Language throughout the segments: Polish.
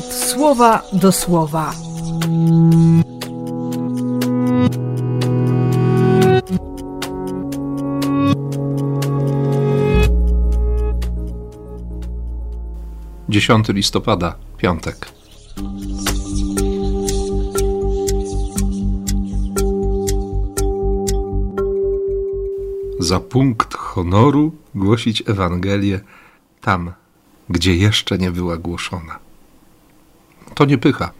słowa do słowa. Dziesiąty listopada, piątek. Za punkt honoru głosić Ewangelię tam, gdzie jeszcze nie była głoszona. To nie pycha,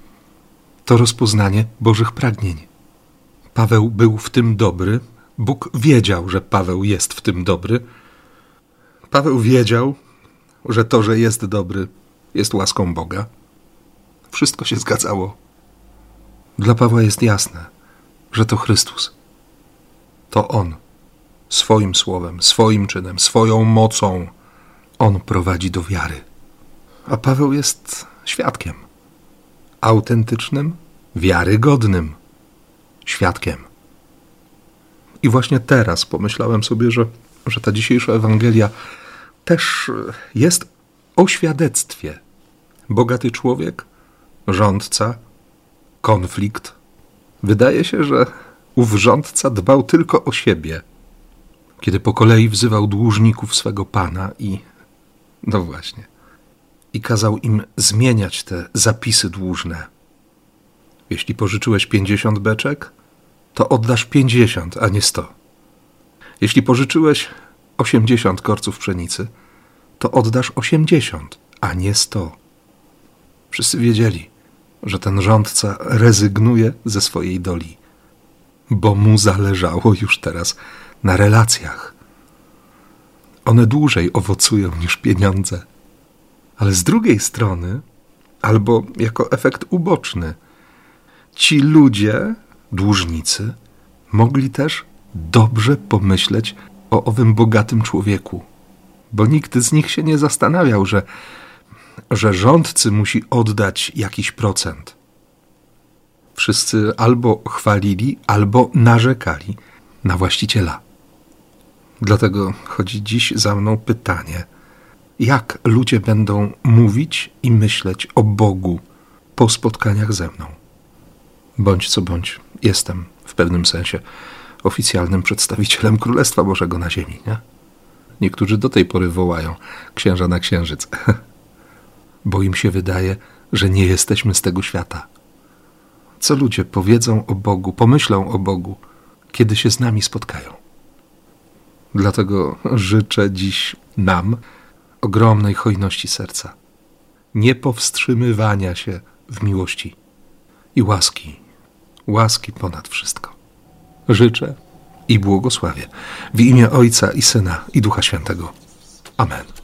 to rozpoznanie Bożych pragnień. Paweł był w tym dobry, Bóg wiedział, że Paweł jest w tym dobry. Paweł wiedział, że to, że jest dobry, jest łaską Boga. Wszystko się zgadzało. Dla Pawła jest jasne, że to Chrystus. To On, swoim słowem, swoim czynem, swoją mocą, On prowadzi do wiary. A Paweł jest świadkiem. Autentycznym, wiarygodnym świadkiem. I właśnie teraz pomyślałem sobie, że, że ta dzisiejsza Ewangelia też jest o świadectwie. Bogaty człowiek, rządca, konflikt. Wydaje się, że ów rządca dbał tylko o siebie, kiedy po kolei wzywał dłużników swego pana i. No właśnie. I kazał im zmieniać te zapisy dłużne. Jeśli pożyczyłeś pięćdziesiąt beczek, to oddasz pięćdziesiąt, a nie sto. Jeśli pożyczyłeś osiemdziesiąt korców pszenicy, to oddasz osiemdziesiąt, a nie sto. Wszyscy wiedzieli, że ten rządca rezygnuje ze swojej doli, bo mu zależało już teraz na relacjach. One dłużej owocują niż pieniądze. Ale z drugiej strony, albo jako efekt uboczny, ci ludzie, dłużnicy, mogli też dobrze pomyśleć o owym bogatym człowieku, bo nikt z nich się nie zastanawiał, że, że rządcy musi oddać jakiś procent. Wszyscy albo chwalili, albo narzekali na właściciela. Dlatego chodzi dziś za mną pytanie: jak ludzie będą mówić i myśleć o Bogu po spotkaniach ze mną? Bądź co bądź, jestem w pewnym sensie oficjalnym przedstawicielem Królestwa Bożego na ziemi, nie? Niektórzy do tej pory wołają księża na księżyc, bo im się wydaje, że nie jesteśmy z tego świata. Co ludzie powiedzą o Bogu, pomyślą o Bogu, kiedy się z nami spotkają? Dlatego życzę dziś nam ogromnej hojności serca, niepowstrzymywania się w miłości i łaski, łaski ponad wszystko. Życzę i błogosławię w imię Ojca i Syna i Ducha Świętego. Amen.